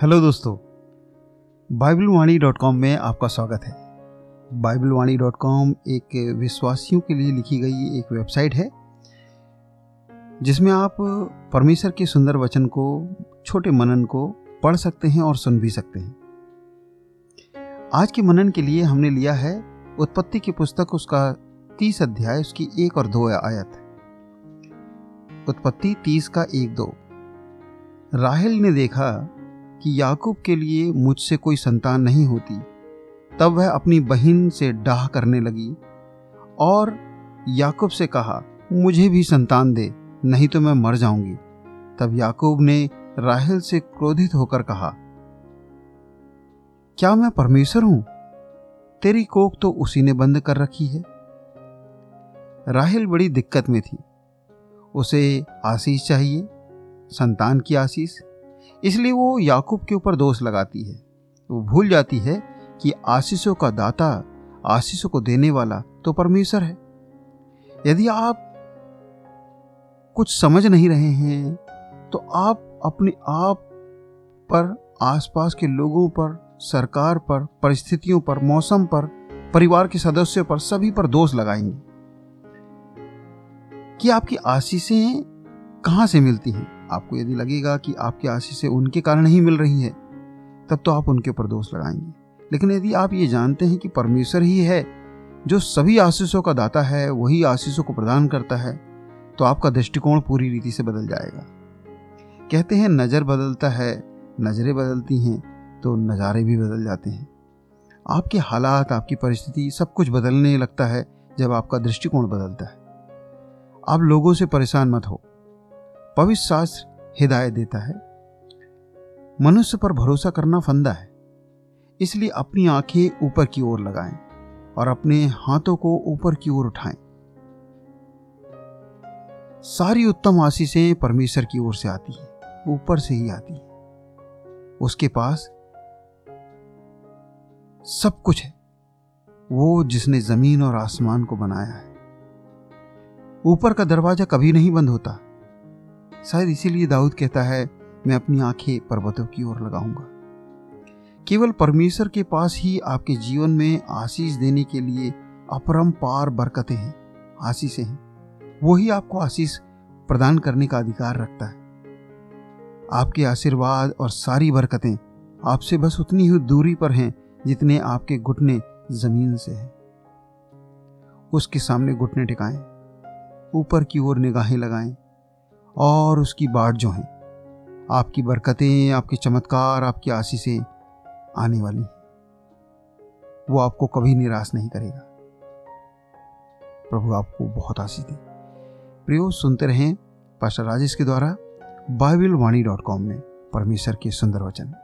Hello दोस्तों Bible वाणी dot com में आपका स्वागत है। बाइबल वाणी डॉट कॉम एक विश्वासियों के लिए लिखी गई एक वेबसाइट है, जिसमें आप परमेश्वर के सुंदर वचन को, छोटे मनन को पढ़ सकते हैं और सुन भी सकते हैं। आज के मनन के लिए हमने लिया है उत्पत्ति की पुस्तक, उसका तीस अध्याय, उसकी एक और दो आयत। उत्पत्ति तीस का एक दो। राहेल ने देखा कि याकूब के लिए मुझसे कोई संतान नहीं होती। तब वह अपनी बहन से डाह करने लगी और याकूब से कहा, मुझे भी संतान दे, नहीं तो मैं मर जाऊँगी। तब याकूब ने राहेल से क्रोधित होकर कहा, क्या मैं परमेश्वर हूँ? तेरी कोख तो उसी ने बंद कर रखी है। राहेल बड़ी दिक्कत में थी। उसे आशीष चाहिए, संतान की आशीष इसलिए वो याकूब के ऊपर दोष लगाती है। वो भूल जाती है कि आशीषों का दाता, आशीषों को देने वाला तो परमेश्वर है। यदि आप कुछ समझ नहीं रहे हैं तो आप अपने आप पर, आसपास के लोगों पर, सरकार पर, परिस्थितियों पर, मौसम पर, परिवार के सदस्यों पर, सभी पर दोष लगाएँगे। कि आपकी आशीषें कहाँ से मिलती हैं? आपको यदि लगेगा कि आपकी आशीषें उनके कारण ही मिल रही है, तब तो आप उनके ऊपर दोष लगाएँगे। लेकिन यदि आप ये जानते हैं कि परमेश्वर ही है, जो सभी आशीषों का दाता है, वही आशीषों को प्रदान करता है तो आपका दृष्टिकोण पूरी रीति से बदल जाएगा। कहते हैं, नज़र बदलता है, नज़रें बदलती हैं तो नज़ारे भी बदल जाते हैं। आपके हालात, आपकी परिस्थिति सब कुछ बदलने लगता है, जब आपका दृष्टिकोण बदलता है। आप लोगों से परेशान मत हो। पवित्र शास्त्र हिदायत देता है। मनुष्य पर भरोसा करना फंदा है। इसलिए अपनी आँखें ऊपर की ओर लगाएँ और अपने हाथों को ऊपर की ओर उठाएँ। सारी उत्तम आशीषें परमेश्वर की ओर से आती है, ऊपर से ही आती है। उसके पास सब कुछ है। वो जिसने ज़मीन और आसमान को बनाया है। ऊपर का दरवाज़ा कभी नहीं बंद होता। शायद इसीलिए दाऊद कहता है, मैं अपनी आँखें पर्वतों की ओर लगाऊँगा। केवल परमेश्वर के पास ही आपके जीवन में आशीष देने के लिए अपरंपार बरकतें हैं, आशीषें हैं। वही आपको आशीष प्रदान करने का अधिकार रखता है। आपके आशीर्वाद और सारी बरकतें आपसे बस उतनी ही दूरी पर हैं जितने आपके घुटने ज़मीन से हैं। उसके सामने घुटने टिकाएँ, ऊपर की ओर निगाहें लगाएँ और उसकी बाट जो है, आपकी बरकतें, आपके चमत्कार, आपकी आशीषें आने वाली हैं। वो आपको कभी निराश नहीं करेगा। प्रभु आपको बहुत आशीष दे। प्रियो, सुनते रहें पास्टर राजेश के द्वारा बाइबिल वाणी डॉट कॉम में, परमेश्वर के सुंदर वचन।